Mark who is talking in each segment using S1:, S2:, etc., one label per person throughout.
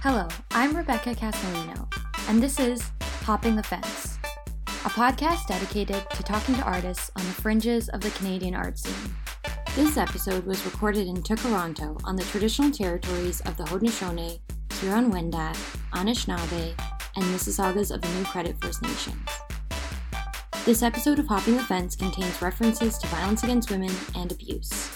S1: Hello, I'm Rebecca Castellino, and this is Hopping the Fence, a podcast dedicated to talking to artists on the fringes of the Canadian art scene. This episode was recorded in Tkaronto on the traditional territories of the Haudenosaunee, Huron-Wendat, Anishinaabe, and Mississaugas of the New Credit First Nations. This episode of Hopping the Fence contains references to violence against women and abuse.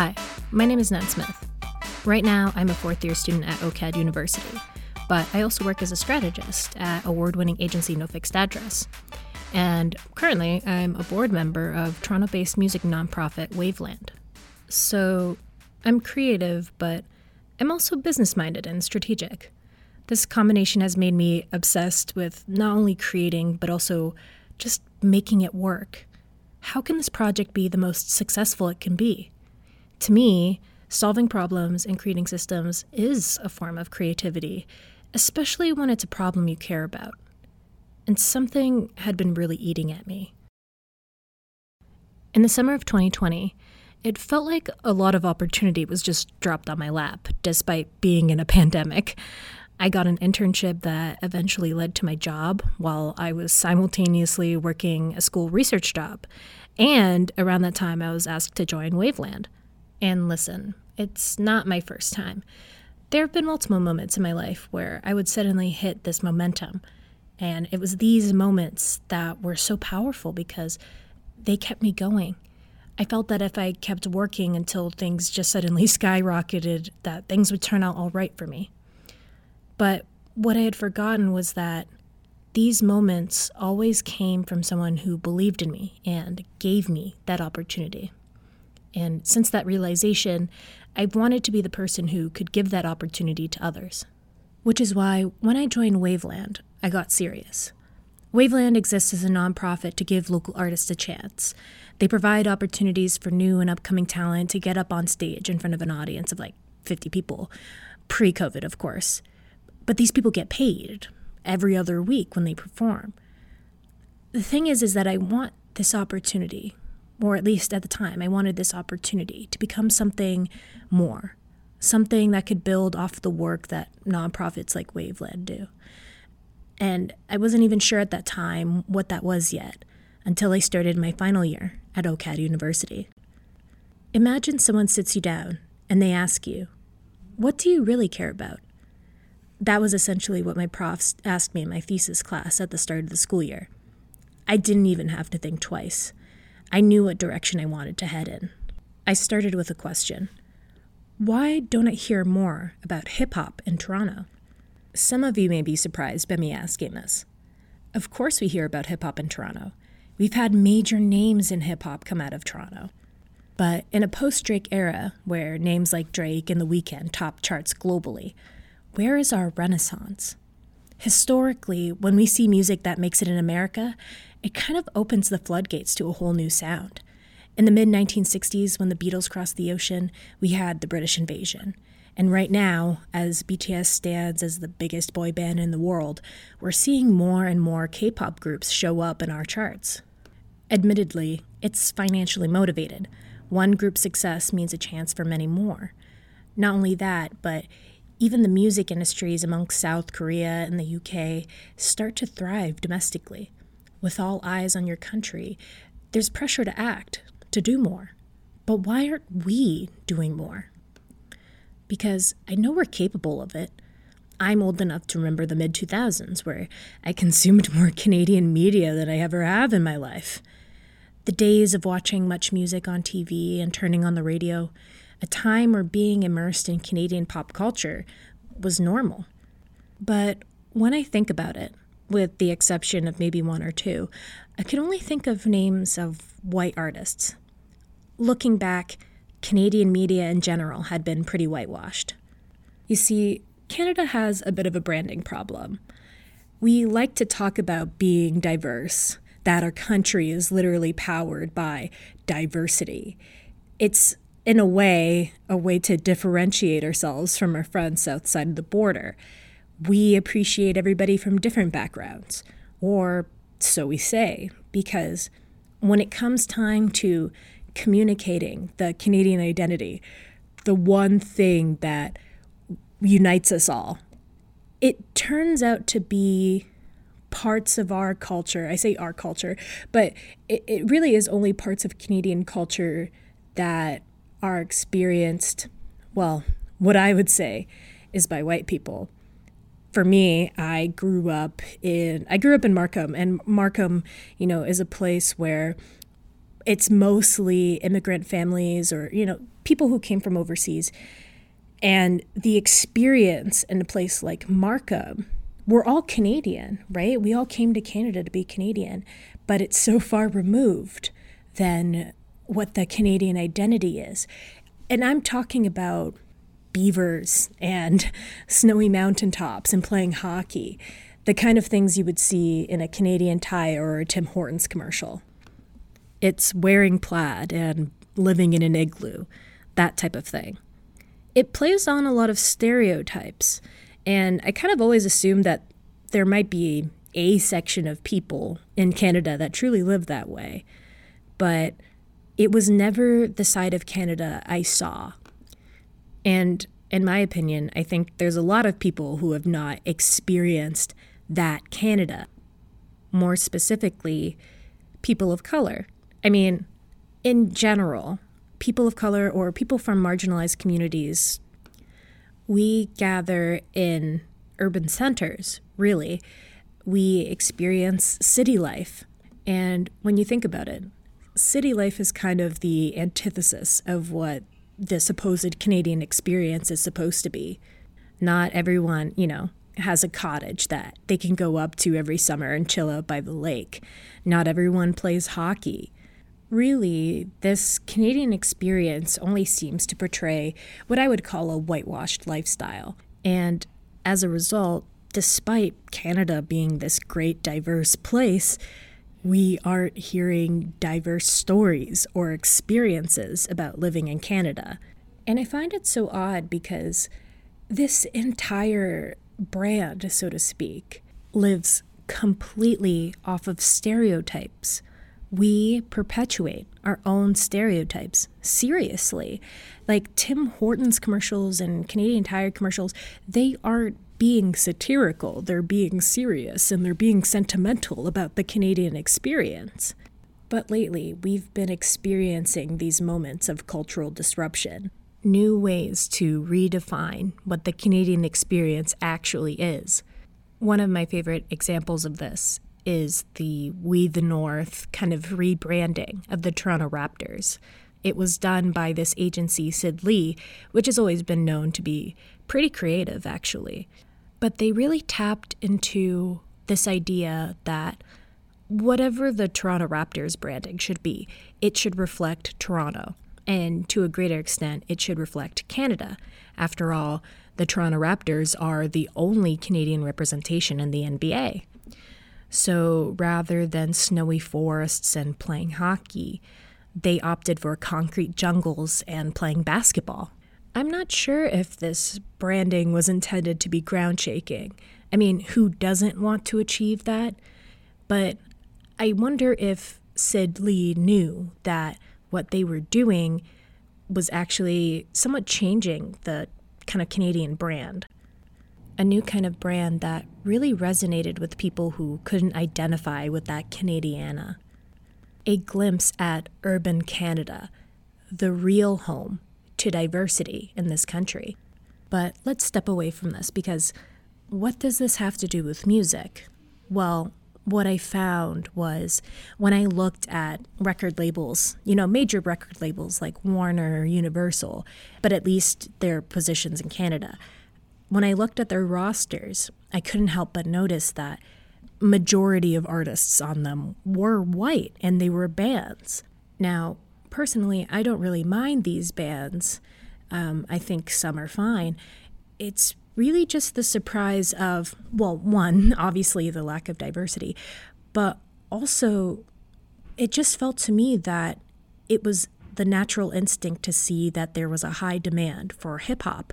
S2: Hi, my name is Nan Smith. Right now, I'm a fourth year student at OCAD University, but I also work as a strategist at award winning agency No Fixed Address. And currently, I'm a board member of Toronto based music nonprofit Waveland. So, I'm creative, but I'm also business minded and strategic. This combination has made me obsessed with not only creating, but also just making it work. How can this project be the most successful it can be? To me, solving problems and creating systems is a form of creativity, especially when it's a problem you care about. And something had been really eating at me. In the summer of 2020, it felt like a lot of opportunity was just dropped on my lap, despite being in a pandemic. I got an internship that eventually led to my job while I was simultaneously working a school research job. And around that time, I was asked to join Waveland. And listen, it's not my first time. There have been multiple moments in my life where I would suddenly hit this momentum. And it was these moments that were so powerful because they kept me going. I felt that if I kept working until things just suddenly skyrocketed, that things would turn out all right for me. But what I had forgotten was that these moments always came from someone who believed in me and gave me that opportunity. And since that realization, I've wanted to be the person who could give that opportunity to others. Which is why when I joined Waveland, I got serious. Waveland exists as a nonprofit to give local artists a chance. They provide opportunities for new and upcoming talent to get up on stage in front of an audience of like 50 people, pre COVID, of course. But these people get paid every other week when they perform. The thing is, is that I want this opportunity or at least at the time, I wanted this opportunity to become something more, something that could build off the work that nonprofits like Waveland do. And I wasn't even sure at that time what that was yet until I started my final year at OCAD University. Imagine someone sits you down and they ask you, What do you really care about? That was essentially what my profs asked me in my thesis class at the start of the school year. I didn't even have to think twice. I knew what direction I wanted to head in. I started with a question Why don't I hear more about hip hop in Toronto? Some of you may be surprised by me asking this. Of course, we hear about hip hop in Toronto. We've had major names in hip hop come out of Toronto. But in a post Drake era, where names like Drake and The Weeknd top charts globally, where is our renaissance? Historically, when we see music that makes it in America, it kind of opens the floodgates to a whole new sound. In the mid 1960s, when the Beatles crossed the ocean, we had the British invasion. And right now, as BTS stands as the biggest boy band in the world, we're seeing more and more K pop groups show up in our charts. Admittedly, it's financially motivated. One group's success means a chance for many more. Not only that, but even the music industries amongst South Korea and the UK start to thrive domestically with all eyes on your country, there's pressure to act, to do more. But why aren't we doing more? Because I know we're capable of it. I'm old enough to remember the mid 2000s, where I consumed more Canadian media than I ever have in my life. The days of watching MuchMusic on TV and turning on the radio, a time where being immersed in Canadian pop culture was normal. But when I think about it, with the exception of maybe one or two, I can only think of names of white artists. Looking back, Canadian media in general had been pretty whitewashed. You see, Canada has a bit of a branding problem. We like to talk about being diverse, that our country is literally powered by diversity. It's, in a way, a way to differentiate ourselves from our friends outside of the border we appreciate everybody from different backgrounds, or so we say, because when it comes time to communicating the Canadian identity, the one thing that unites us all. It turns out to be parts of our culture. I say our culture, but it, it really is only parts of Canadian culture that are experienced, well, what I would say is by white people. For me, I grew up in I grew up in Markham and Markham, you know, is a place where it's mostly immigrant families or, you know, people who came from overseas. And the experience in a place like Markham, we're all Canadian, right? We all came to Canada to be Canadian, but it's so far removed than what the Canadian identity is. And I'm talking about beavers and snowy mountaintops and playing hockey, the kind of things you would see in a Canadian Tire or a Tim Hortons commercial. It's wearing plaid and living in an igloo, that type of thing. It plays on a lot of stereotypes, and I kind of always assumed that there might be a section of people in Canada that truly live that way. But it was never the side of Canada I saw. And in my opinion, I think there's a lot of people who have not experienced that Canada. More specifically, people of color. I mean, in general, people of color or people from marginalized communities, we gather in urban centers, really. We experience city life. And when you think about it, city life is kind of the antithesis of what the supposed Canadian experience is supposed to be. Not everyone, you know, has a cottage that they can go up to every summer and chill out by the lake. Not everyone plays hockey really, this Canadian experience only seems to portray what I would call a whitewashed lifestyle. And as a result, despite Canada being this great, diverse place, we aren't hearing diverse stories or experiences about living in Canada. And I find it so odd because this entire brand, so to speak, lives completely off of stereotypes we perpetuate our own stereotypes seriously. Like Tim Hortons commercials and Canadian Tire commercials, they aren't being satirical, they're being serious and they're being sentimental about the Canadian experience. But lately, we've been experiencing these moments of cultural disruption, new ways to redefine what the Canadian experience actually is. One of my favorite examples of this is the We the North kind of rebranding of the Toronto Raptors. It was done by this agency, Sid Lee, which has always been known to be pretty creative, actually. But they really tapped into this idea that whatever the Toronto Raptors branding should be, it should reflect Toronto. And to a greater extent, it should reflect Canada. After all, the Toronto Raptors are the only Canadian representation in the NBA. So rather than snowy forests and playing hockey, they opted for concrete jungles and playing basketball. I'm not sure if this branding was intended to be ground shaking. I mean, who doesn't want to achieve that? But I wonder if Sid Lee knew that what they were doing was actually somewhat changing the kind of Canadian brand a new kind of brand that really resonated with people who couldn't identify with that Canadiana. A glimpse at urban Canada, the real home to diversity in this country. But let's step away from this because what does this have to do with music? Well, what I found was when I looked at record labels, you know, major record labels like Warner, or Universal, but at least their positions in Canada, when I looked at their rosters, I couldn't help but notice that majority of artists on them were white and they were bands. Now, personally, I don't really mind these bands. Um, I think some are fine. It's really just the surprise of, well, one, obviously the lack of diversity, but also it just felt to me that it was the natural instinct to see that there was a high demand for hip hop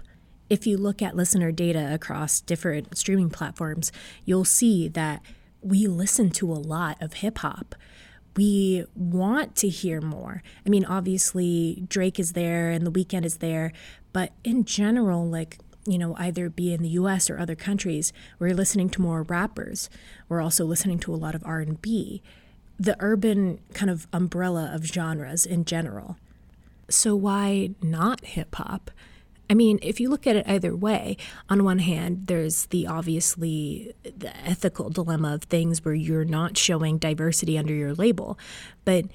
S2: if you look at listener data across different streaming platforms, you'll see that we listen to a lot of hip hop. We want to hear more. I mean, obviously, Drake is there and The Weeknd is there, but in general, like, you know, either be in the US or other countries, we're listening to more rappers. We're also listening to a lot of R&B. The urban kind of umbrella of genres in general. So why not hip hop? I mean, if you look at it either way, on one hand, there's the obviously the ethical dilemma of things where you're not showing diversity under your label. But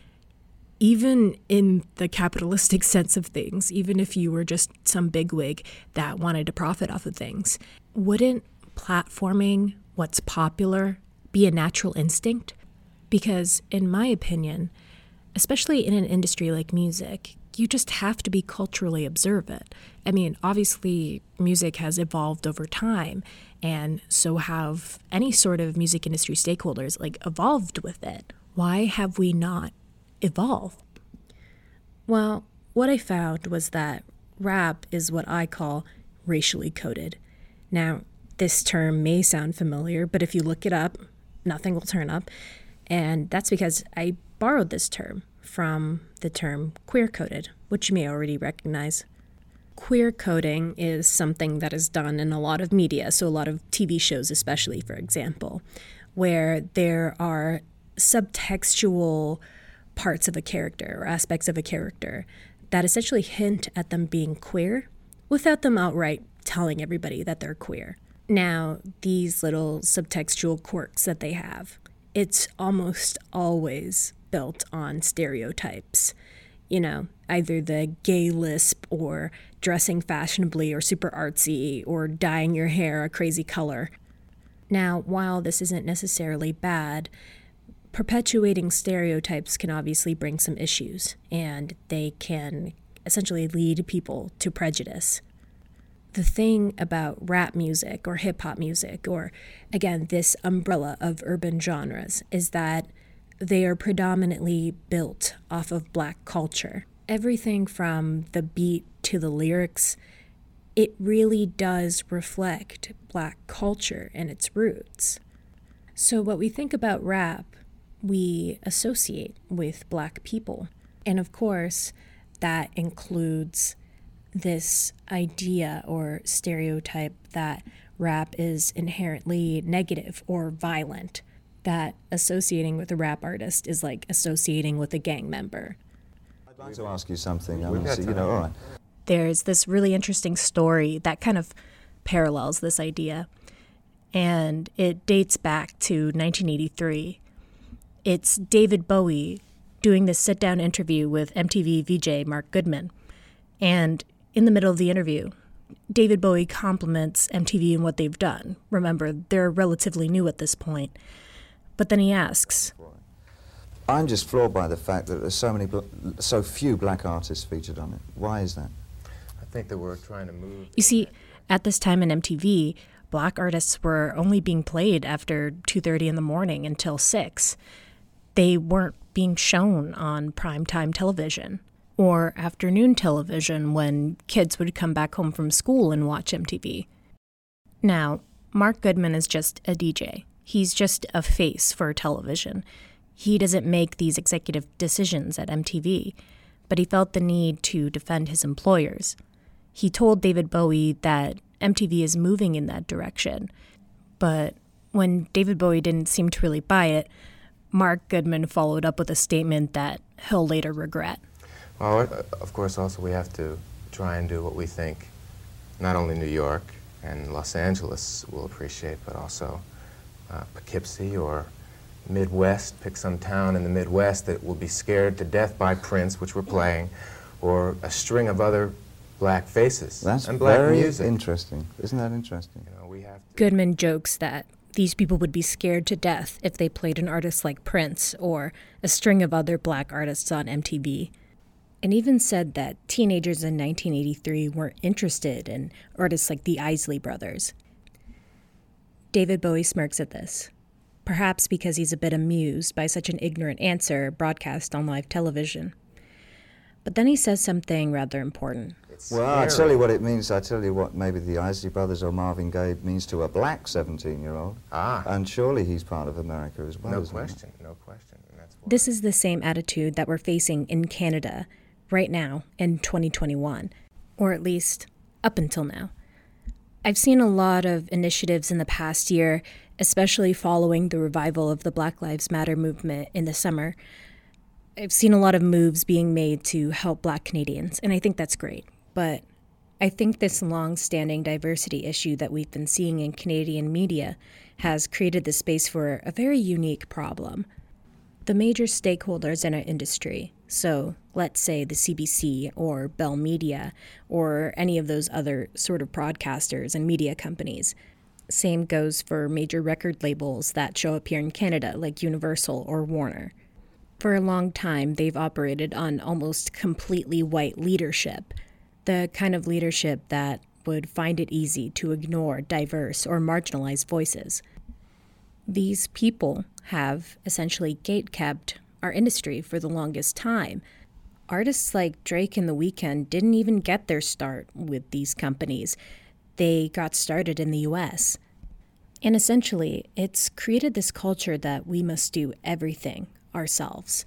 S2: even in the capitalistic sense of things, even if you were just some bigwig that wanted to profit off of things, wouldn't platforming what's popular be a natural instinct? Because, in my opinion, especially in an industry like music, you just have to be culturally observant. I mean, obviously, music has evolved over time, and so have any sort of music industry stakeholders like evolved with it. Why have we not evolved? Well, what I found was that rap is what I call racially coded. Now, this term may sound familiar, but if you look it up, nothing will turn up. And that's because I borrowed this term from the term queer coded, which you may already recognize. Queer coding is something that is done in a lot of media, so a lot of TV shows, especially, for example, where there are subtextual parts of a character or aspects of a character that essentially hint at them being queer without them outright telling everybody that they're queer. Now, these little subtextual quirks that they have, it's almost always built on stereotypes. You know, either the gay lisp or dressing fashionably or super artsy or dyeing your hair a crazy color. Now, while this isn't necessarily bad, perpetuating stereotypes can obviously bring some issues and they can essentially lead people to prejudice. The thing about rap music or hip hop music, or again, this umbrella of urban genres, is that they are predominantly built off of black culture. Everything from the beat to the lyrics, it really does reflect black culture and its roots. So, what we think about rap, we associate with black people. And of course, that includes this idea or stereotype that rap is inherently negative or violent that associating with a rap artist is like associating with a gang member.
S3: I'd like to ask you something. I mean, you know, all right.
S2: There's this really interesting story that kind of parallels this idea, and it dates back to 1983. It's David Bowie doing this sit down interview with MTV VJ Mark Goodman. And in the middle of the interview, David Bowie compliments MTV and what they've done. Remember, they're relatively new at this point. But then he asks.
S3: I'm just floored by the fact that there's so many, so few black artists featured on it. Why is that?
S4: I think that we're trying to move.
S2: You see, at this time in MTV, black artists were only being played after 2:30 in the morning until 6. They weren't being shown on primetime television or afternoon television when kids would come back home from school and watch MTV. Now, Mark Goodman is just a DJ. He's just a face for television. He doesn't make these executive decisions at MTV, but he felt the need to defend his employers. He told David Bowie that MTV is moving in that direction, but when David Bowie didn't seem to really buy it, Mark Goodman followed up with a statement that he'll later regret.
S4: Well, of course, also we have to try and do what we think not only New York and Los Angeles will appreciate, but also uh, Poughkeepsie or Midwest, pick some town in the Midwest that will be scared to death by Prince, which we're playing, or a string of other black faces
S3: That's
S4: and black
S3: very
S4: music.
S3: interesting. Isn't that interesting?
S4: You know, we have to
S2: Goodman jokes that these people would be scared to death if they played an artist like Prince or a string of other black artists on MTV. And even said that teenagers in 1983 weren't interested in artists like the Isley Brothers. David Bowie smirks at this, perhaps because he's a bit amused by such an ignorant answer broadcast on live television. But then he says something rather important.
S4: it's
S3: Well, I
S4: scary.
S3: tell you what it means. I'll tell you what maybe the Isley Brothers or Marvin Gaye means to a black 17-year-old.
S4: Ah,
S3: And surely he's part of America as well.
S4: no
S3: isn't he?
S4: question, no question. And that's why.
S2: This is the same attitude that we're facing in Canada right now in 2021, or at least up until now. I've seen a lot of initiatives in the past year, especially following the revival of the Black Lives Matter movement in the summer. I've seen a lot of moves being made to help black Canadians, and I think that's great. But I think this long standing diversity issue that we've been seeing in Canadian media has created the space for a very unique problem the major stakeholders in our industry, so let's say the CBC or Bell Media or any of those other sort of broadcasters and media companies. Same goes for major record labels that show up here in Canada, like Universal or Warner. For a long time, they've operated on almost completely white leadership, the kind of leadership that would find it easy to ignore diverse or marginalized voices these people have essentially gatekept our industry for the longest time. Artists like Drake and The Weeknd didn't even get their start with these companies. They got started in the US. And essentially, it's created this culture that we must do everything ourselves.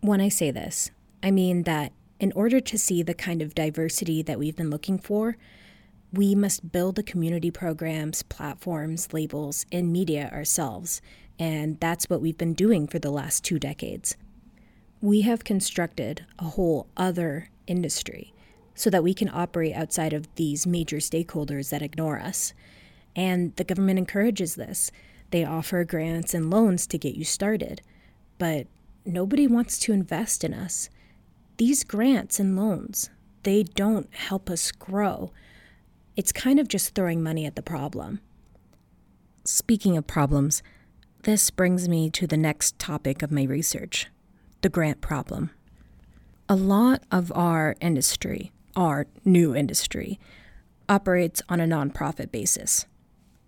S2: When I say this, I mean that in order to see the kind of diversity that we've been looking for, we must build the community programs, platforms, labels, and media ourselves, and that's what we've been doing for the last two decades. We have constructed a whole other industry so that we can operate outside of these major stakeholders that ignore us. And the government encourages this. They offer grants and loans to get you started, but nobody wants to invest in us. These grants and loans, they don't help us grow it's kind of just throwing money at the problem. Speaking of problems, this brings me to the next topic of my research the grant problem. A lot of our industry, our new industry, operates on a nonprofit basis.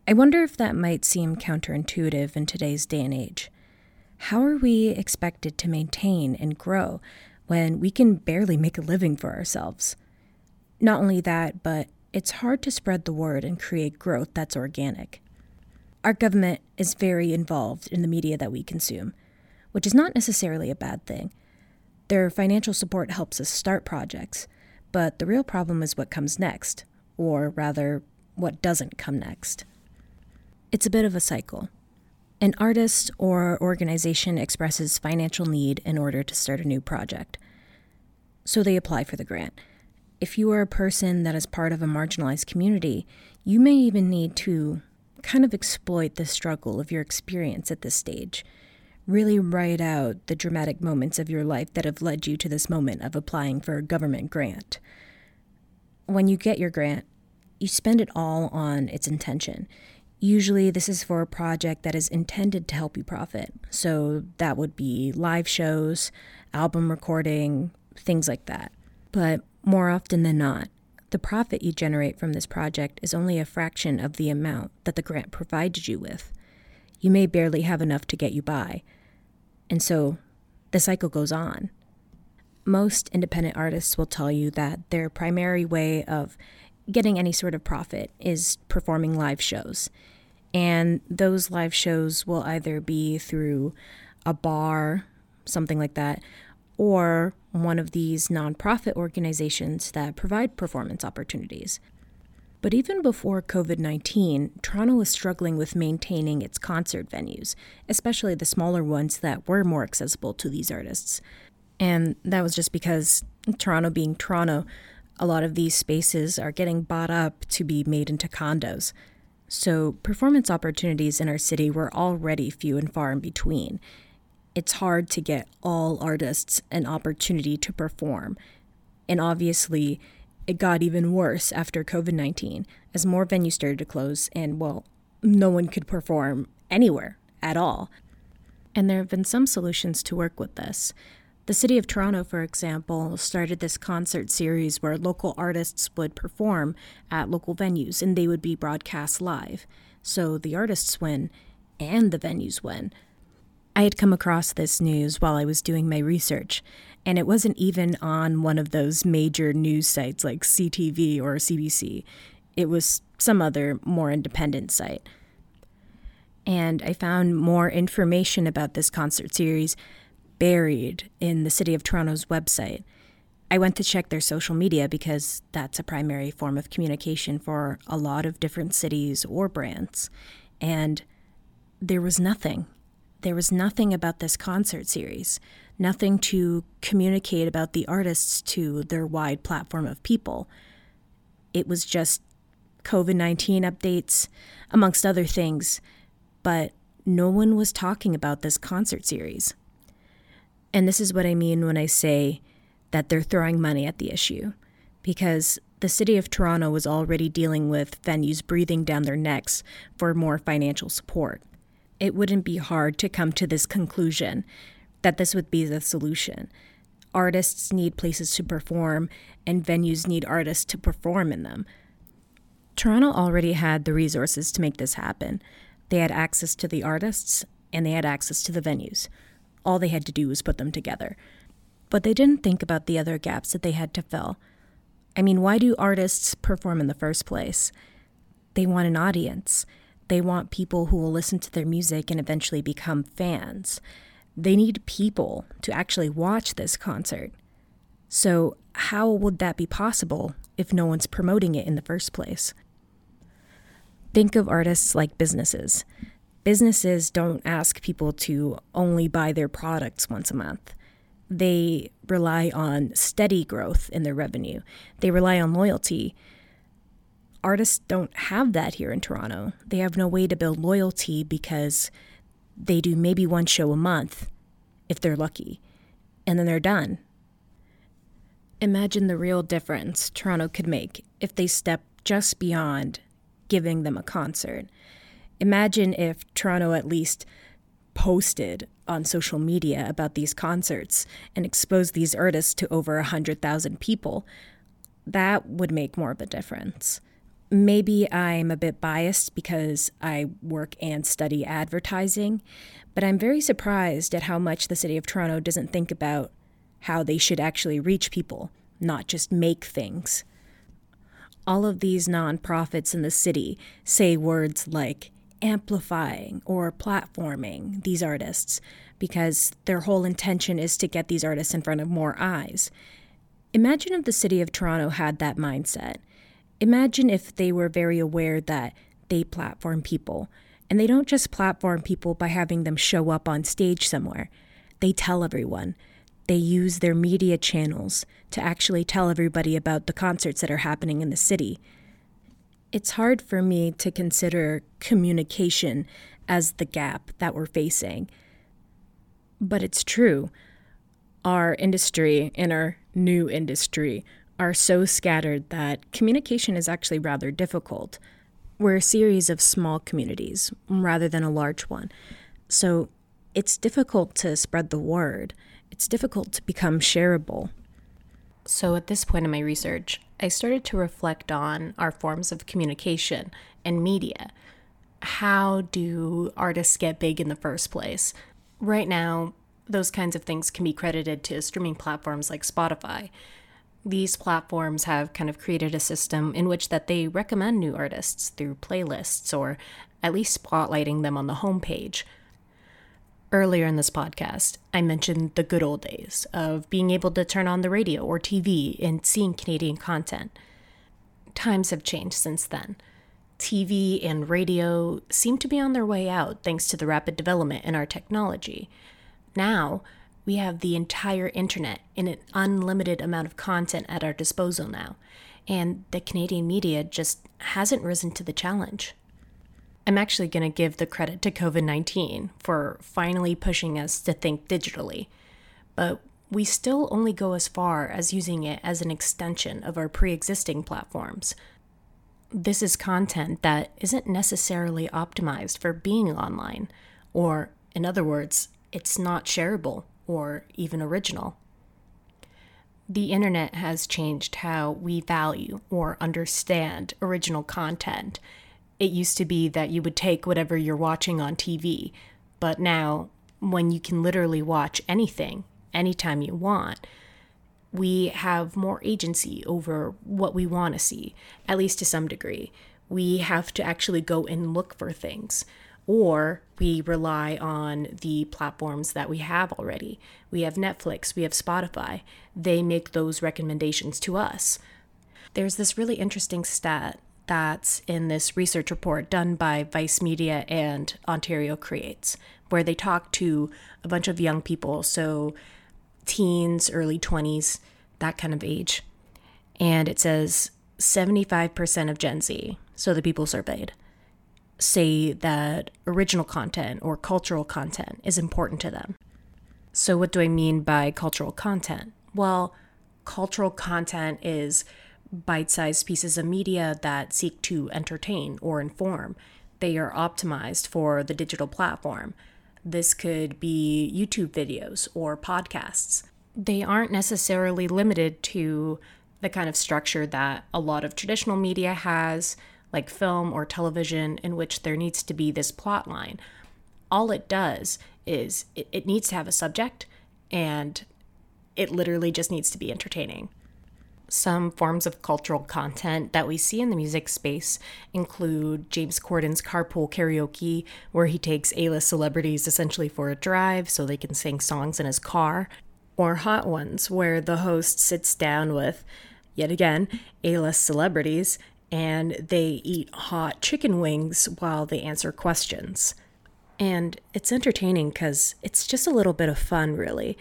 S2: I wonder if that might seem counterintuitive in today's day and age. How are we expected to maintain and grow when we can barely make a living for ourselves? Not only that, but it's hard to spread the word and create growth that's organic. Our government is very involved in the media that we consume, which is not necessarily a bad thing. Their financial support helps us start projects, but the real problem is what comes next, or rather, what doesn't come next. It's a bit of a cycle. An artist or organization expresses financial need in order to start a new project. So they apply for the grant if you are a person that is part of a marginalized community, you may even need to kind of exploit the struggle of your experience at this stage. Really write out the dramatic moments of your life that have led you to this moment of applying for a government grant. When you get your grant, you spend it all on its intention. Usually, this is for a project that is intended to help you profit. So, that would be live shows, album recording, things like that. But more often than not, the profit you generate from this project is only a fraction of the amount that the grant provided you with. You may barely have enough to get you by. And so the cycle goes on. Most independent artists will tell you that their primary way of getting any sort of profit is performing live shows. And those live shows will either be through a bar, something like that, or one of these nonprofit organizations that provide performance opportunities. But even before COVID 19, Toronto was struggling with maintaining its concert venues, especially the smaller ones that were more accessible to these artists. And that was just because Toronto being Toronto, a lot of these spaces are getting bought up to be made into condos. So performance opportunities in our city were already few and far in between it's hard to get all artists an opportunity to perform. And obviously, it got even worse after COVID 19 as more venues started to close and, well, no one could perform anywhere at all. And there have been some solutions to work with this. The City of Toronto, for example, started this concert series where local artists would perform at local venues and they would be broadcast live. So the artists win and the venues win. I had come across this news while I was doing my research, And it wasn't even on one of those major news sites like CTV or CBC. It was some other more independent site. And I found more information about this concert series buried in the City of Toronto's website. I went to check their social media because that's a primary form of communication for a lot of different cities or brands. And there was nothing. There was nothing about this concert series, nothing to communicate about the artists to their wide platform of people. It was just COVID 19 updates, amongst other things, but no one was talking about this concert series. And this is what I mean when I say that they're throwing money at the issue, because the city of Toronto was already dealing with venues breathing down their necks for more financial support. It wouldn't be hard to come to this conclusion that this would be the solution. Artists need places to perform, and venues need artists to perform in them. Toronto already had the resources to make this happen. They had access to the artists, and they had access to the venues. All they had to do was put them together. But they didn't think about the other gaps that they had to fill. I mean, why do artists perform in the first place? They want an audience. They want people who will listen to their music and eventually become fans. They need people to actually watch this concert. So, how would that be possible if no one's promoting it in the first place? Think of artists like businesses. Businesses don't ask people to only buy their products once a month they rely on steady growth in their revenue. They rely on loyalty. Artists don't have that here in Toronto. They have no way to build loyalty because they do maybe one show a month if they're lucky, and then they're done. Imagine the real difference Toronto could make if they step just beyond giving them a concert. Imagine if Toronto at least posted on social media about these concerts and exposed these artists to over 100,000 people, that would make more of a difference. Maybe I'm a bit biased because I work and study advertising, but I'm very surprised at how much the City of Toronto doesn't think about how they should actually reach people, not just make things. All of these nonprofits in the city say words like amplifying or platforming these artists because their whole intention is to get these artists in front of more eyes. Imagine if the city of Toronto had that mindset. Imagine if they were very aware that they platform people. And they don't just platform people by having them show up on stage somewhere, they tell everyone. They use their media channels to actually tell everybody about the concerts that are happening in the city it's hard for me to consider communication as the gap that we're facing. But it's true. Our industry and our new industry are so scattered that communication is actually rather difficult. We're a series of small communities rather than a large one. So it's difficult to spread the word, it's difficult to become shareable.
S1: So, at this point in my research, I started to reflect on our forms of communication and media. How do artists get big in the first place? Right now, those kinds of things can be credited to streaming platforms like Spotify. These platforms have kind of created a system in which that they recommend new artists through playlists or at least spotlighting them on the homepage. Earlier in this podcast, I mentioned the good old days of being able to turn on the radio or TV and seeing Canadian content. Times have changed since then. TV and radio seem to be on their way out thanks to the rapid development in our technology. Now, we have the entire internet in an unlimited amount of content at our disposal now, and the Canadian media just hasn't risen to the challenge. I'm actually going to give the credit to COVID 19 for finally pushing us to think digitally. But we still only go as far as using it as an extension of our pre existing platforms. This is content that isn't necessarily optimized for being online, or, in other words, it's not shareable or even original. The internet has changed how we value or understand original content it used to be that you would take whatever you're watching on TV, but now, when you can literally watch anything
S2: anytime you want, we have more agency over what we want to see, at least to some degree. We have to actually go and look for things, or we rely on the platforms that we have already. We have Netflix, we have Spotify. They make those recommendations to us. There's this really interesting stat that's in this research report done by Vice Media and Ontario Creates, where they talk to a bunch of young people. So, teens, early 20s, that kind of age. And it says 75% of Gen Z, so the people surveyed, say that original content or cultural content is important to them. So, what do I mean by cultural content? Well, cultural content is bite sized pieces of media that seek to entertain or inform. They are optimized for the digital platform. This could be YouTube videos or podcasts they aren't necessarily limited to the kind of structure that a lot of traditional media has, like film or television, in which there needs to be this plot line. All it does is it, it needs to have a subject and it literally just needs to be entertaining. Some forms of cultural content that we see in the music space include James Corden's Carpool Karaoke, where he takes A list celebrities essentially for a drive so they can sing songs in his car or Hot Ones, where the host sits down with, yet again, A list celebrities and they eat hot chicken wings while they answer questions. And it's entertaining because it's just a little bit of fun, really.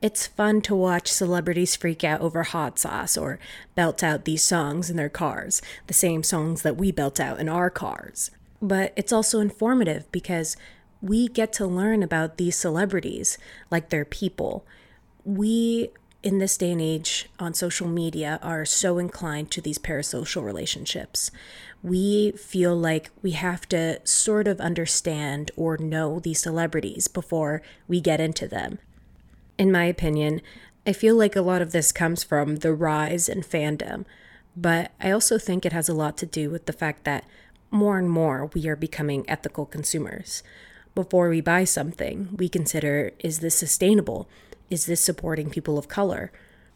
S2: It's fun to watch celebrities freak out over hot sauce or belt out these songs in their cars, the same songs that we belt out in our cars. But it's also informative because we get to learn about these celebrities like they're people we in this day and age on social media are so inclined to these parasocial relationships. We feel like we have to sort of understand or know these celebrities before we get into them. In my opinion, I feel like a lot of this comes from the rise in fandom, but I also think it has a lot to do with the fact that more and more we are becoming ethical consumers. Before we buy something, we consider is this sustainable? Is this supporting people of color?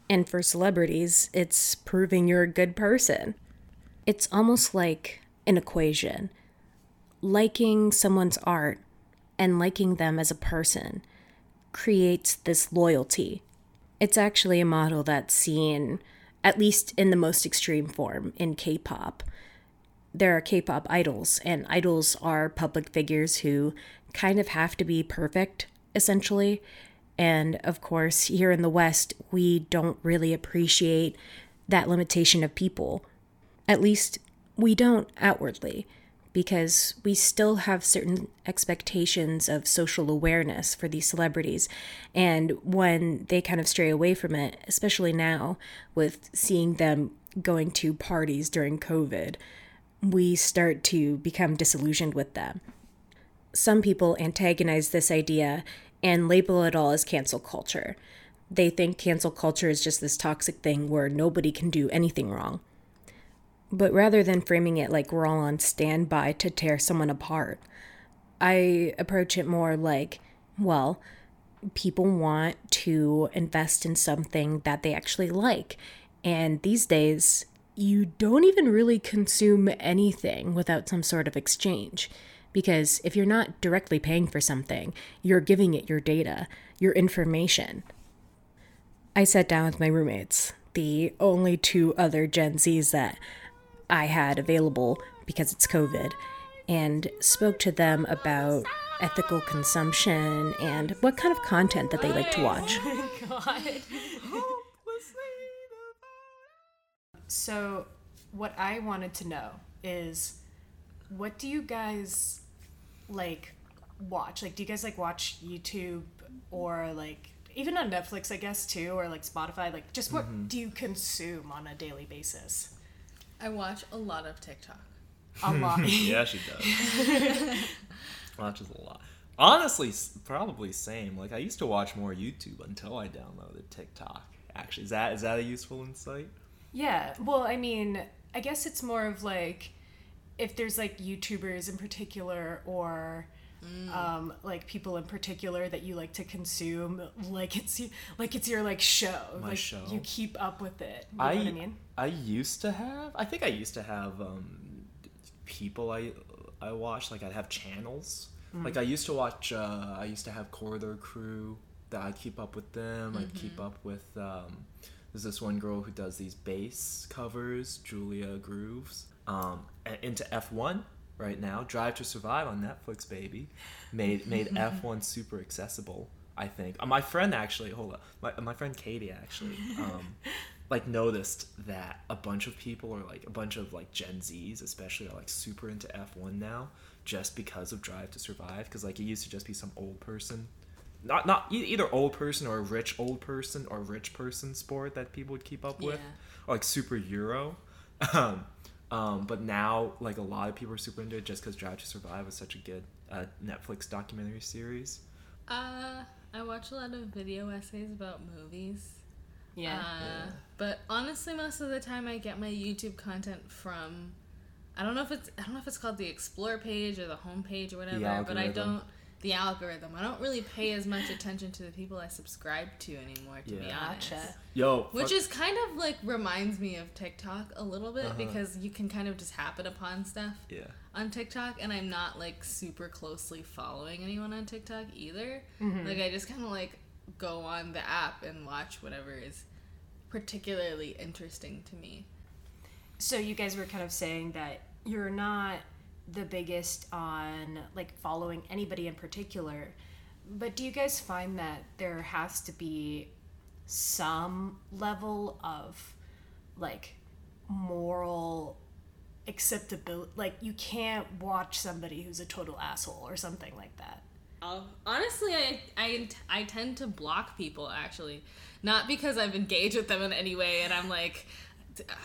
S2: And for celebrities, it's proving you're a good person. It's almost like an equation. Liking someone's art and liking them as a person creates this loyalty. It's actually a model that's seen, at least in the most extreme form, in K pop. There are K pop idols, and idols are public figures who kind of have to be perfect, essentially, and of course, here in the West, we don't really appreciate that limitation of people. At least we don't outwardly, because we still have certain expectations of social awareness for these celebrities. And when they kind of stray away from it, especially now with seeing them going to parties during COVID, we start to become disillusioned with them. Some people antagonize this idea and label it all as cancel culture. They think cancel culture is just this toxic thing where nobody can do anything wrong. But rather than framing it like we're all on standby to tear someone apart, I approach it more like, well, people want to invest in something that they actually like. And these days, you don't even really consume anything without some sort of exchange. Because if you're not directly paying for something, you're giving it your data, your information. I sat down with my roommates, the only two other Gen Zs that I had available because it's COVID, and spoke to them about ethical consumption and what kind of content that they like to watch. Oh so, what I wanted to know is what do you guys like watch? Like, do you guys like watch YouTube or like even on Netflix, I guess too, or like Spotify? Like, just what mm-hmm. do you consume on a daily basis?
S5: I watch a lot of TikTok.
S2: A lot.
S6: yeah, she does. Watches a lot. Honestly, probably same. Like I used to watch more YouTube until I downloaded TikTok. Actually, is that is that a useful insight?
S2: Yeah. Well, I mean, I guess it's more of like if there's like YouTubers in particular or um, like people in particular that you like to consume, like it's like it's your like show.
S6: My
S2: like
S6: show.
S2: You keep up with it. You know
S6: I
S2: I mean?
S6: I used to have. I think I used to have um, people I I watched. Like I'd have channels.
S2: Mm.
S6: Like I used to watch. Uh, I used to have Corridor Crew. That I'd keep up with them. I'd
S2: Mm-hmm.
S6: keep up with. Um, there's this one girl who does these bass covers, Julia Grooves. Um, into F1 right now. Drive to Survive on Netflix, baby. Made made F1 super accessible. I think uh, my friend actually hold up. My my friend Katie actually um, like noticed that a bunch of people are like a bunch of like Gen Zs especially are like super into F1 now just because of Drive to Survive because like it used to just be some old person not not either old person or a rich old person or rich person sport that people would keep up with
S5: Yeah.
S6: or like super Euro. Um, um, but now, like a lot of people are super into it just because Drive to Survive was such a good uh, Netflix documentary series.
S5: Uh, I watch a lot of video essays about movies.
S2: Yeah.
S5: Uh, But honestly, most of the time I get my YouTube content from. I don't know if it's I don't know if it's called the explore page or the home page or whatever, but I don't the algorithm. I don't really pay as much attention to the people I subscribe to anymore, to be honest.
S2: Gotcha.
S6: Yo,
S5: Which
S6: fuck-
S5: is kind of like reminds me of TikTok a little bit
S6: Uh-huh.
S5: because you can kind of just happen upon stuff
S6: yeah.
S5: on TikTok, and I'm not like super closely following anyone on TikTok either.
S2: Mm-hmm.
S5: Like I just kind of like go on the app and watch whatever is particularly interesting to me.
S2: So you guys were kind of saying that you're not the biggest on like following anybody in particular, but do you guys find that there has to be some level of like moral acceptability? Like you can't watch somebody who's a total asshole or something like that.
S5: Honestly, I, I I tend to block people actually, not because I've engaged with them in any way, and I'm like,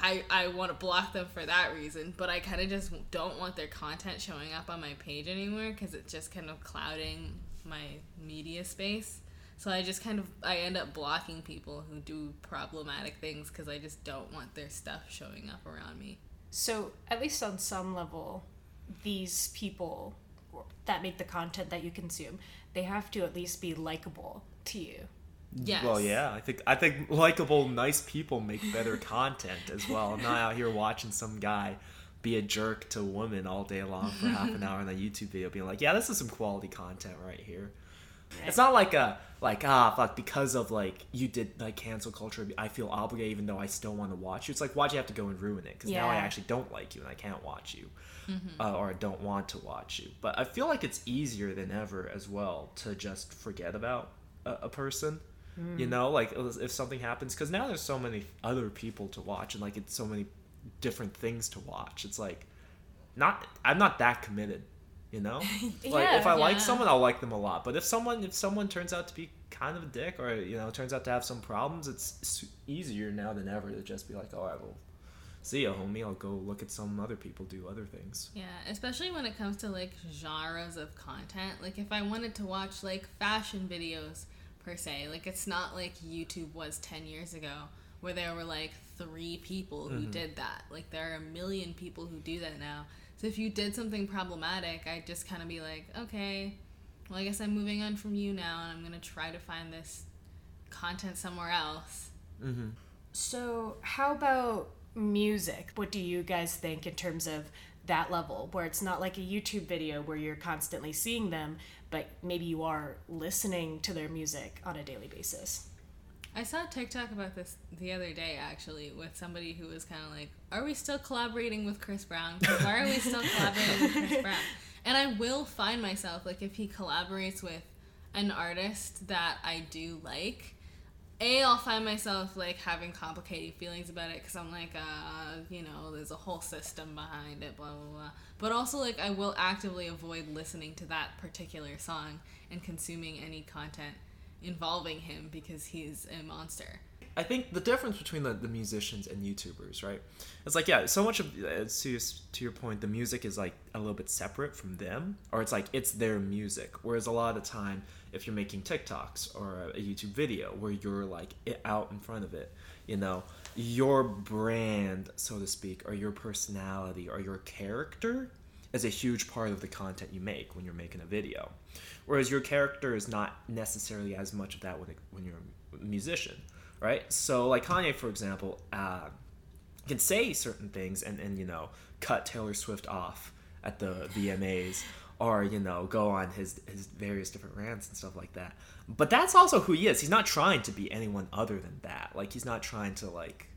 S5: I I want to block them for that reason. But I kind of just don't want their content showing up on my page anymore because it's just kind of clouding my media space. So I just kind of I end up blocking people who do problematic things because I just don't want their stuff showing up around me.
S2: So, at least on some level, these people that make the content that you consume, they have to at least be likable to you.
S5: Yes.
S6: Well, yeah, I think I think likable, nice people make better content as well. I'm not out here watching some guy be a jerk to women all day long for half an hour in a YouTube video, being like, "Yeah, this is some quality content right here." It's not like a like ah fuck because of like you did like cancel culture. I feel obligated even though I still want to watch you. It's like why'd you have to go and ruin it? Because now I actually don't like you and I can't watch you, uh, or I don't want to watch you. But I feel like it's easier than ever as well to just forget about a, a person. Mm. You know, like if something happens, because now there's so many other people to watch and like it's so many different things to watch. It's like not I'm not that committed. You know, like if I like someone, I'll like them a lot. But if someone if someone turns out to be kind of a dick or you know turns out to have some problems, it's easier now than ever to just be like, all right, well, see ya, homie. I'll go look at some other people do other things.
S5: Yeah, especially when it comes to like genres of content. Like if I wanted to watch like fashion videos per se, like it's not like YouTube was 10 years ago where there were like 3 people who did that. Like there are a million people who do that now. So if you did something problematic, I'd just kind of be like, "Okay, well I guess I'm moving on from you now and I'm going to try to find this content somewhere else."
S6: Mm-hmm.
S2: So, how about music? What do you guys think in terms of that level where it's not like a YouTube video where you're constantly seeing them, but maybe you are listening to their music on a daily basis?
S5: I saw a TikTok about this the other day actually with somebody who was kind of like, "Are we still collaborating with Chris Brown? Why are we still collaborating with Chris Brown?" And I will find myself like if he collaborates with an artist that I do like, a I'll find myself like having complicated feelings about it because I'm like, uh, you know, there's a whole system behind it, blah blah blah. But also like I will actively avoid listening to that particular song and consuming any content involving him because he's a monster.
S6: I think the difference between the, the musicians and YouTubers, right? It's like, yeah, so much of, uh, to, your- to your point, the music is like a little bit separate from them, or it's like it's their music. Whereas a lot of the time, if you're making TikToks or a YouTube video where you're like out in front of it, you know, your brand, so to speak, or your personality or your character is a huge part of the content you make when you're making a video. Whereas your character is not necessarily as much of that when, it, when you're a musician, right? So, like Kanye, for example, uh, can say certain things and, and, you know, cut Taylor Swift off at the VMAs or, you know, go on his, his various different rants and stuff like that. But that's also who he is. He's not trying to be anyone other than that. Like, he's not trying to, like,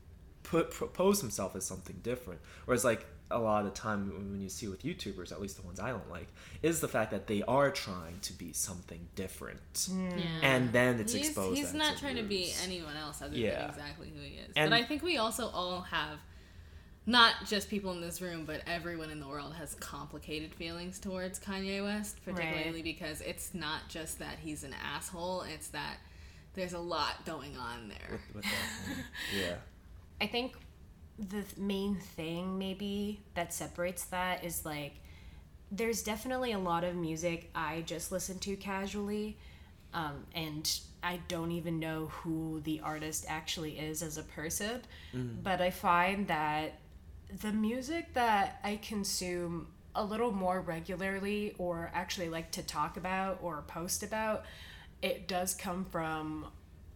S6: put propose himself as something different. Whereas, like, a lot of the time when you see with YouTubers, at least the ones I don't like, is the fact that they are trying to be something different, hmm.
S5: Yeah.
S6: and then it's
S5: he's,
S6: exposed.
S5: He's not
S6: trying a
S5: to be anyone else other
S6: Yeah.
S5: than exactly who he is.
S6: And-
S5: but I think we also all have, not just people in this room, but everyone in the world has complicated feelings towards Kanye West, particularly
S7: Right.
S5: because it's not just that he's an asshole; it's that there's a lot going on there.
S6: With, with that, yeah.
S7: I think the main thing maybe that separates that is like there's definitely a lot of music I just listen to casually, um, and I don't even know who the artist actually is as a person. But I find that the music that I consume a little more regularly, or actually like to talk about or post about, it does come from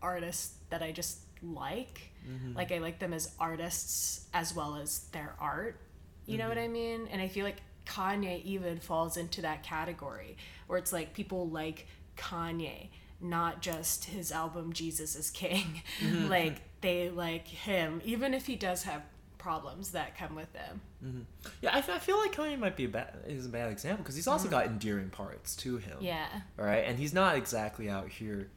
S7: artists that I just like. Mm-hmm. Like I like them as artists as well as their art. You know what mm-hmm. I mean? And I feel like Kanye even falls into that category where it's like people like Kanye, not just his album Jesus is King. Mm-hmm. like they like him, even if he does have problems that come with him.
S6: Yeah, I, f- I feel like Kanye might be a bad is a bad example because he's also got endearing parts to him.
S7: Yeah.
S6: All right, and he's not exactly out here,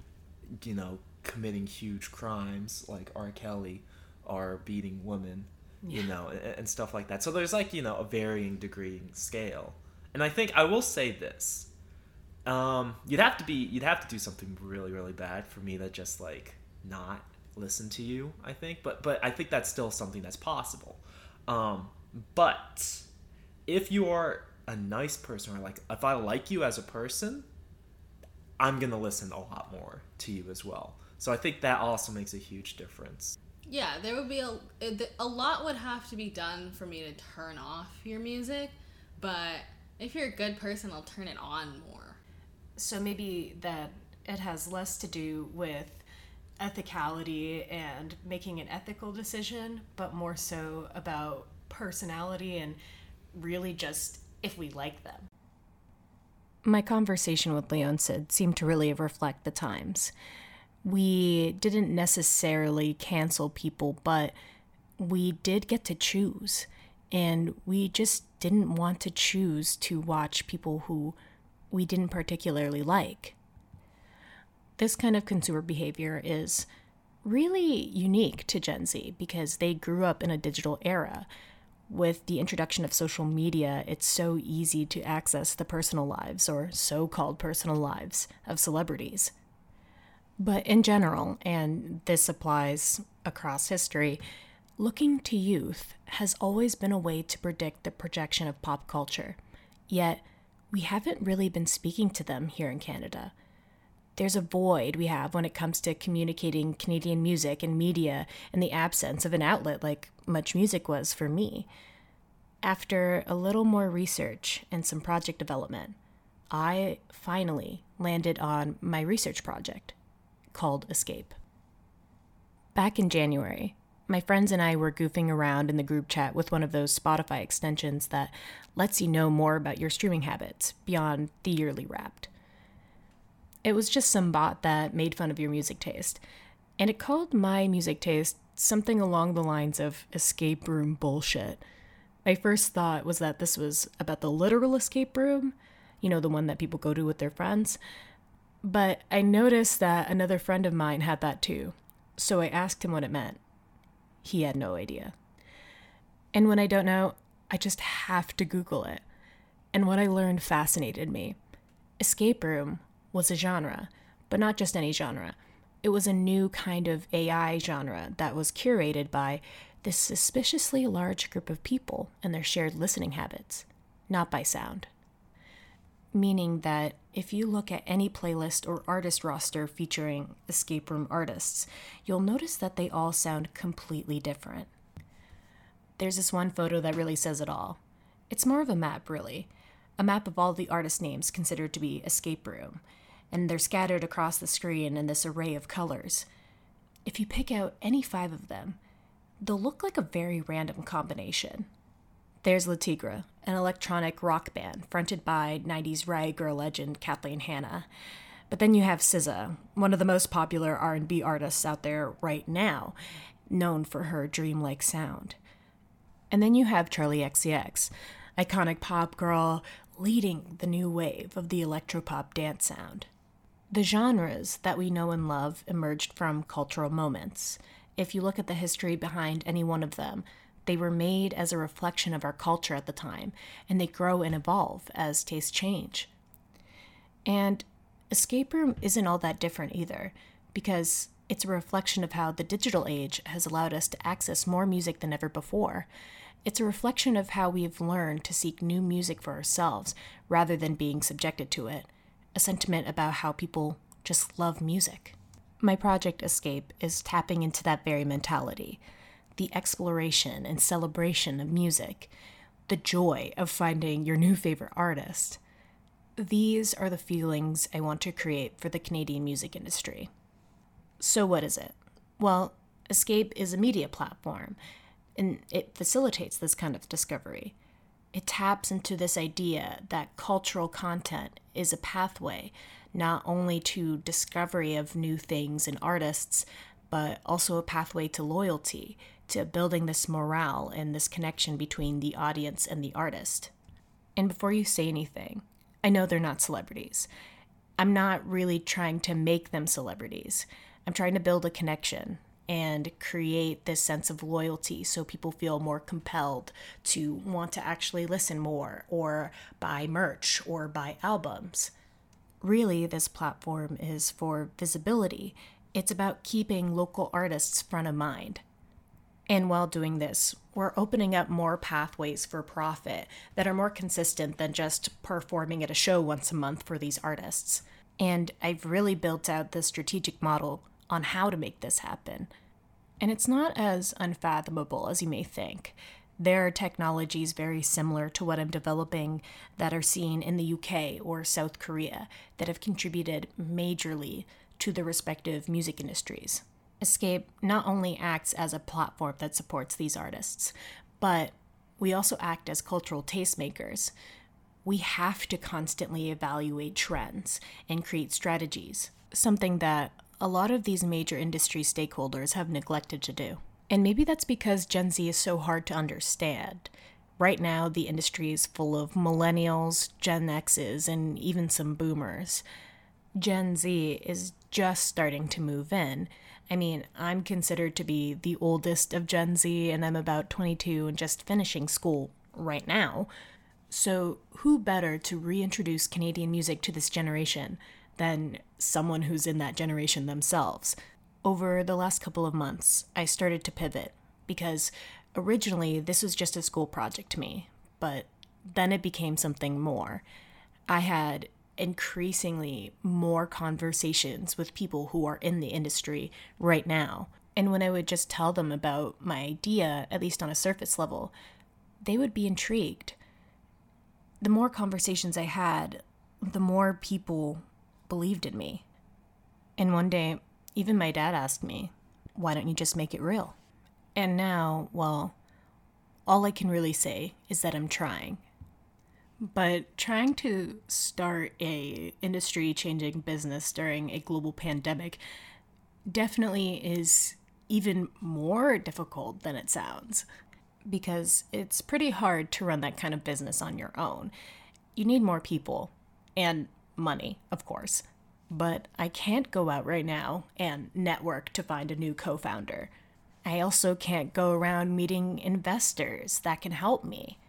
S6: you know, committing huge crimes like R. Kelly are beating women, you know, and, and stuff like that. So there's like you know a varying degree and scale. And I think I will say this: um, you'd have to be you'd have to do something really really bad for me to just like not listen to you. I think, but but I think that's still something that's possible. Um, but if you are a nice person or like if I like you as a person, I'm gonna listen a lot more to you as well. So I think that also makes a huge difference.
S5: Yeah, there would be a a lot would have to be done for me to turn off your music, but if you're a good person, I'll turn it on more.
S7: So maybe that it has less to do with ethicality and making an ethical decision, but more so about personality and really just if we like them.
S2: My conversation with Leon Sid seemed to really reflect the times. We didn't necessarily cancel people, but we did get to choose. And we just didn't want to choose to watch people who we didn't particularly like. This kind of consumer behavior is really unique to Gen Z because they grew up in a digital era. With the introduction of social media, it's so easy to access the personal lives or so called personal lives of celebrities. But in general, and this applies across history, looking to youth has always been a way to predict the projection of pop culture. Yet, we haven't really been speaking to them here in Canada there's a void we have when it comes to communicating Canadian music and media in the absence of an outlet like MuchMusic was for me. After a little more research and some project development, I finally landed on my research project called Escape. Back in January, my friends and I were goofing around in the group chat with one of those Spotify extensions that lets you know more about your streaming habits beyond the yearly wrapped. It was just some bot that made fun of your music taste. And it called my music taste something along the lines of escape room bullshit. My first thought was that this was about the literal escape room, you know, the one that people go to with their friends. But I noticed that another friend of mine had that too, so I asked him what it meant. He had no idea. And when I don't know, I just have to Google it. And what I learned fascinated me. Escape room was a genre, but not just any genre. It was a new kind of AI genre that was curated by this suspiciously large group of people and their shared listening habits, not by sound. Meaning that if you look at any playlist or artist roster featuring escape room artists, you'll notice that they all sound completely different. There's this one photo that really says it all. It's more of a map, really. A map of all the artist names considered to be escape room, and they're scattered across the screen in this array of colors. If you pick out any five of them, they'll look like a very random combination. There's Le Tigre, an electronic rock band fronted by 90s riot girl legend Kathleen Hanna. But then you have SZA, one of the most popular R&B artists out there right now, known for her dreamlike sound. And then you have Charli XCX, iconic pop girl leading the new wave of the electropop dance sound. The genres that we know and love emerged from cultural moments. If you look at the history behind any one of them, they were made as a reflection of our culture at the time, and they grow and evolve as tastes change. And Escape Room isn't all that different either, because it's a reflection of how the digital age has allowed us to access more music than ever before. It's a reflection of how we've learned to seek new music for ourselves rather than being subjected to it, a sentiment about how people just love music. My project Escape is tapping into that very mentality the exploration and celebration of music, the joy of finding your new favorite artist. These are the feelings I want to create for the Canadian music industry. So, what is it? Well, Escape is a media platform, and it facilitates this kind of discovery. It taps into this idea that cultural content is a pathway not only to discovery of new things and artists, but also a pathway to loyalty, to building this morale and this connection between the audience and the artist. And before you say anything, I know they're not celebrities. I'm not really trying to make them celebrities. I'm trying to build a connection and create this sense of loyalty so people feel more compelled to want to actually listen more or buy merch or buy albums. Really, this platform is for visibility. It's about keeping local artists front of mind. And while doing this, we're opening up more pathways for profit that are more consistent than just performing at a show once a month for these artists. And I've really built out the strategic model on how to make this happen. And it's not as unfathomable as you may think. There are technologies very similar to what I'm developing that are seen in the UK or South Korea that have contributed majorly to the respective music industries. Escape not only acts as a platform that supports these artists, but we also act as cultural tastemakers. We have to constantly evaluate trends and create strategies, something that a lot of these major industry stakeholders have neglected to do. And maybe that's because Gen Z is so hard to understand. Right now, the industry is full of millennials, Gen X's, and even some boomers. Gen Z is just starting to move in, I mean, I'm considered to be the oldest of Gen Z, and I'm about 22 and just finishing school right now. So, who better to reintroduce Canadian music to this generation than someone who's in that generation themselves? Over the last couple of months, I started to pivot because originally this was just a school project to me, but then it became something more. I had increasingly more conversations with people who are in the industry right now. And when I would just tell them about my idea, at least on a surface level, they would be intrigued. The more conversations I had, the more people believed in me. And one day, even my dad asked me, why don't you just make it real? And now, well, all I can really say is that I'm trying but trying to start a industry changing business during a global pandemic definitely is even more difficult than it sounds because it's pretty hard to run that kind of business on your own. You need more people and money, of course. But I can't go out right now and network to find a new co founder. I also can't go around meeting investors that can help me.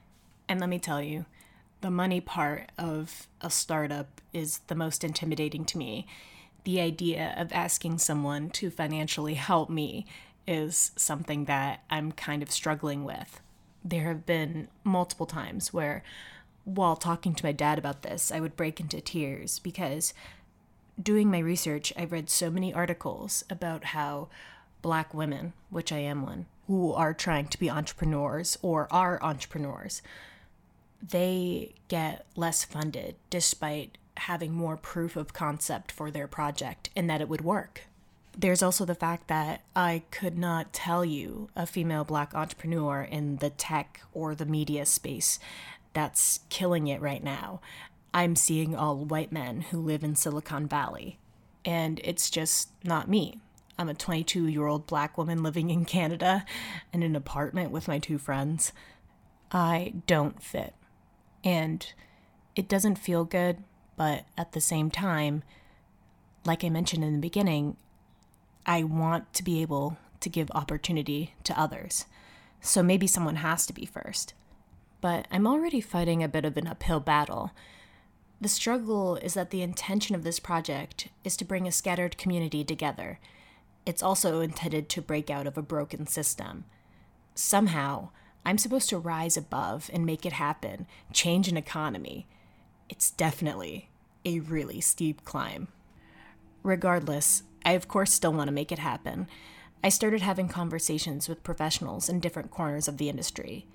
S2: And let me tell you, the money part of a startup is the most intimidating to me. The idea of asking someone to financially help me is something that I'm kind of struggling with. There have been multiple times where, while talking to my dad about this, I would break into tears because doing my research, I read so many articles about how black women, which I am one, who are trying to be entrepreneurs or are entrepreneurs, they get less funded despite having more proof of concept for their project and that it would work. There's also the fact that I could not tell you a female black entrepreneur in the tech or the media space that's killing it right now. I'm seeing all white men who live in Silicon Valley, and it's just not me. I'm a 22 year old black woman living in Canada in an apartment with my two friends. I don't fit. And it doesn't feel good, but at the same time, like I mentioned in the beginning, I want to be able to give opportunity to others. So maybe someone has to be first. But I'm already fighting a bit of an uphill battle. The struggle is that the intention of this project is to bring a scattered community together. It's also intended to break out of a broken system. Somehow, I'm supposed to rise above and make it happen, change an economy. It's definitely a really steep climb. Regardless, I of course still want to make it happen. I started having conversations with professionals in different corners of the industry.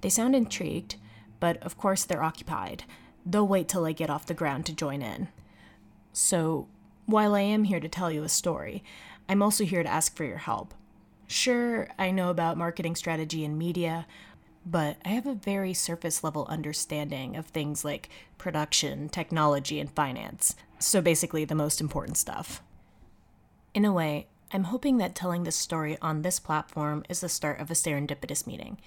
S2: They sound intrigued, but of course they're occupied. They'll wait till I get off the ground to join in. So, while I am here to tell you a story, I'm also here to ask for your help. Sure, I know about marketing strategy and media, but I have a very surface level understanding of things like production, technology, and finance. So basically, the most important stuff. In a way, I'm hoping that telling this story on this platform is the start of a serendipitous meeting.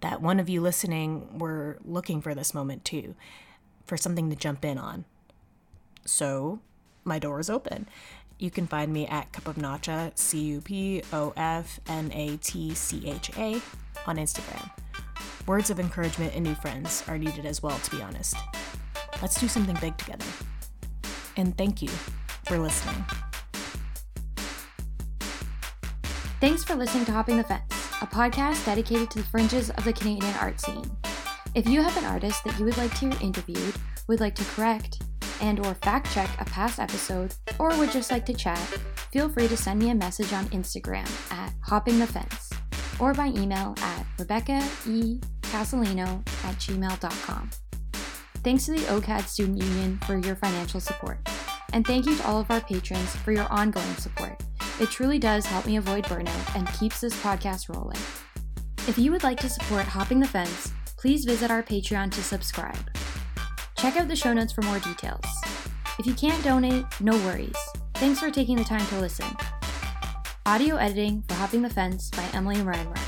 S2: That one of you listening were looking for this moment too, for something to jump in on. So, my door is open. You can find me at Cup of Natcha, C U P O F N A T C H A, on Instagram. Words of encouragement and new friends are needed as well, to be honest. Let's do something big together. And thank you for listening.
S1: Thanks for listening to Hopping the Fence, a podcast dedicated to the fringes of the Canadian art scene. If you have an artist that you would like to hear interviewed, would like to correct, and or fact check a past episode, or would just like to chat, feel free to send me a message on Instagram at Hopping the Fence, or by email at Rebecca E. At gmail.com. Thanks to the OCAD Student Union for your financial support. And thank you to all of our patrons for your ongoing support. It truly does help me avoid burnout and keeps this podcast rolling. If you would like to support Hopping the Fence, please visit our Patreon to subscribe. Check out the show notes for more details. If you can't donate, no worries. Thanks for taking the time to listen. Audio editing for Hopping the Fence by Emily Reinmer.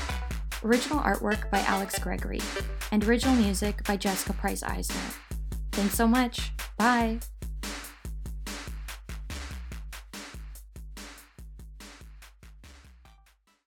S1: Original artwork by Alex Gregory. And original music by Jessica Price Eisner. Thanks so much. Bye.